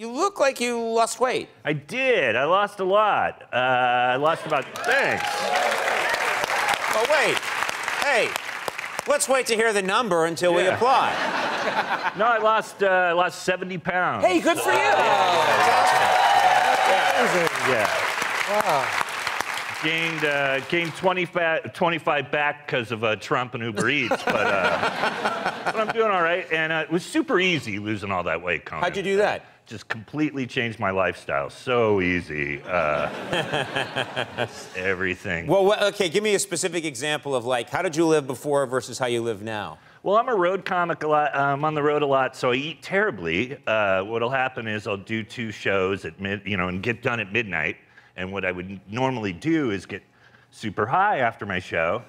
You look like you lost weight. I did. I lost a lot. Uh, I lost about. Thanks. Oh, wait. Hey, let's wait to hear the number until we apply. No, I lost. Uh, I lost 70 pounds. Hey, good for you. Yeah. Wow Gained uh, gained 20 fa- 25 back because of uh, Trump and Uber Eats, but, uh, but I'm doing all right. And uh, it was super easy losing all that weight. Conan. How'd you do that? Just completely changed my lifestyle. So easy. Uh, everything. Well, okay, give me a specific example of like, how did you live before versus how you live now? Well, I'm a road comic a lot. I'm on the road a lot, so I eat terribly. Uh, what'll happen is I'll do two shows at mid, you know, and get done at midnight. And what I would normally do is get super high after my show,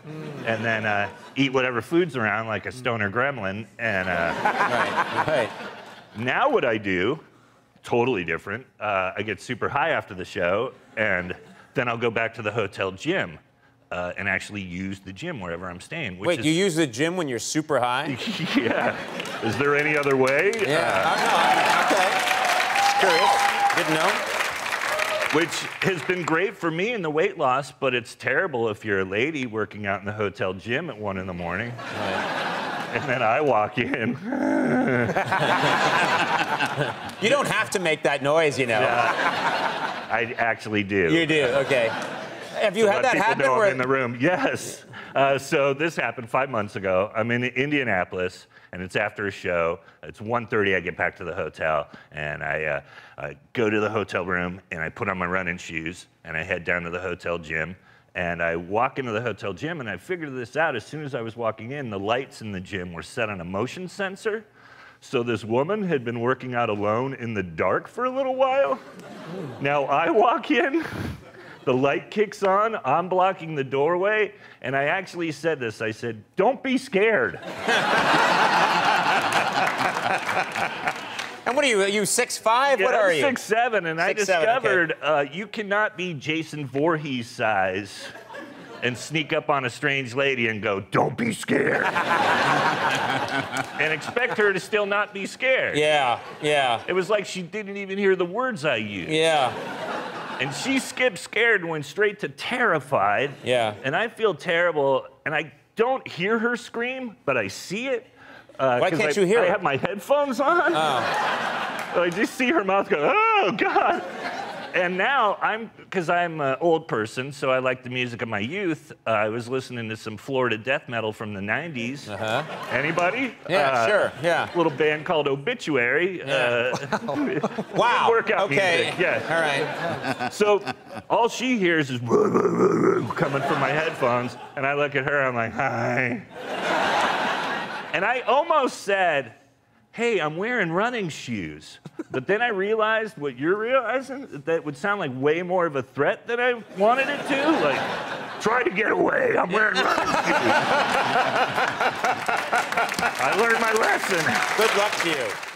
and then uh, eat whatever food's around, like a stoner gremlin. And uh, Right, right. now what I do, totally different. Uh, I get super high after the show, and then I'll go back to the hotel gym. Uh, and actually use the gym wherever I'm staying. Which Wait, is, you use the gym when you're super high? yeah. Is there any other way? Yeah. Oh, no, I- okay. Curious. Didn't know. Which has been great for me in the weight loss, but it's terrible if you're a lady working out in the hotel gym at one in the morning. And then I walk in. You don't have to make that noise, you know. I actually do. You do. Okay. Have you To had that people happen? know where- I'm in the room. Yes. Uh, so this happened five months ago. I'm in Indianapolis, and it's after a show. It's 1:30. I get back to the hotel, and I, uh, I go to the hotel room, and I put on my running shoes, and I head down to the hotel gym. And I walk into the hotel gym, and I figured this out as soon as I was walking in. The lights in the gym were set on a motion sensor. So this woman had been working out alone in the dark for a little while. Now I walk in, the light kicks on, I'm blocking the doorway, and I actually said this. I said, Don't be scared. And what are you? Are you six five? Yeah, what are I'm you? Six seven, and I 6'7", okay. discovered uh, you cannot be Jason Voorhees size and sneak up on a strange lady and go, "Don't be scared," and expect her to still not be scared. Yeah. Yeah. It was like she didn't even hear the words I used. Yeah. And she skipped scared and went straight to terrified. Yeah. And I feel terrible, and I don't hear her scream, but I see it. Uh, Why can't I, you hear I have my headphones on. Oh! I just see her mouth go, oh, God. And now I'm, because I'm an old person, so I like the music of my youth. Uh, I was listening to some Florida death metal from the 90s. Uh-huh. Anybody? Yeah, Uh, sure, yeah. Little band called Obituary. Uh, Wow. workout okay. music, yeah. All right. So all she hears is coming from my headphones, and I look at her. I'm like, "Hi," and I almost said, "Hey, I'm wearing running shoes," but then I realized what you're realizing that would sound like way more of a threat than I wanted it to. Like, try to get away. I'm wearing running shoes. I learned my lesson. Good luck to you.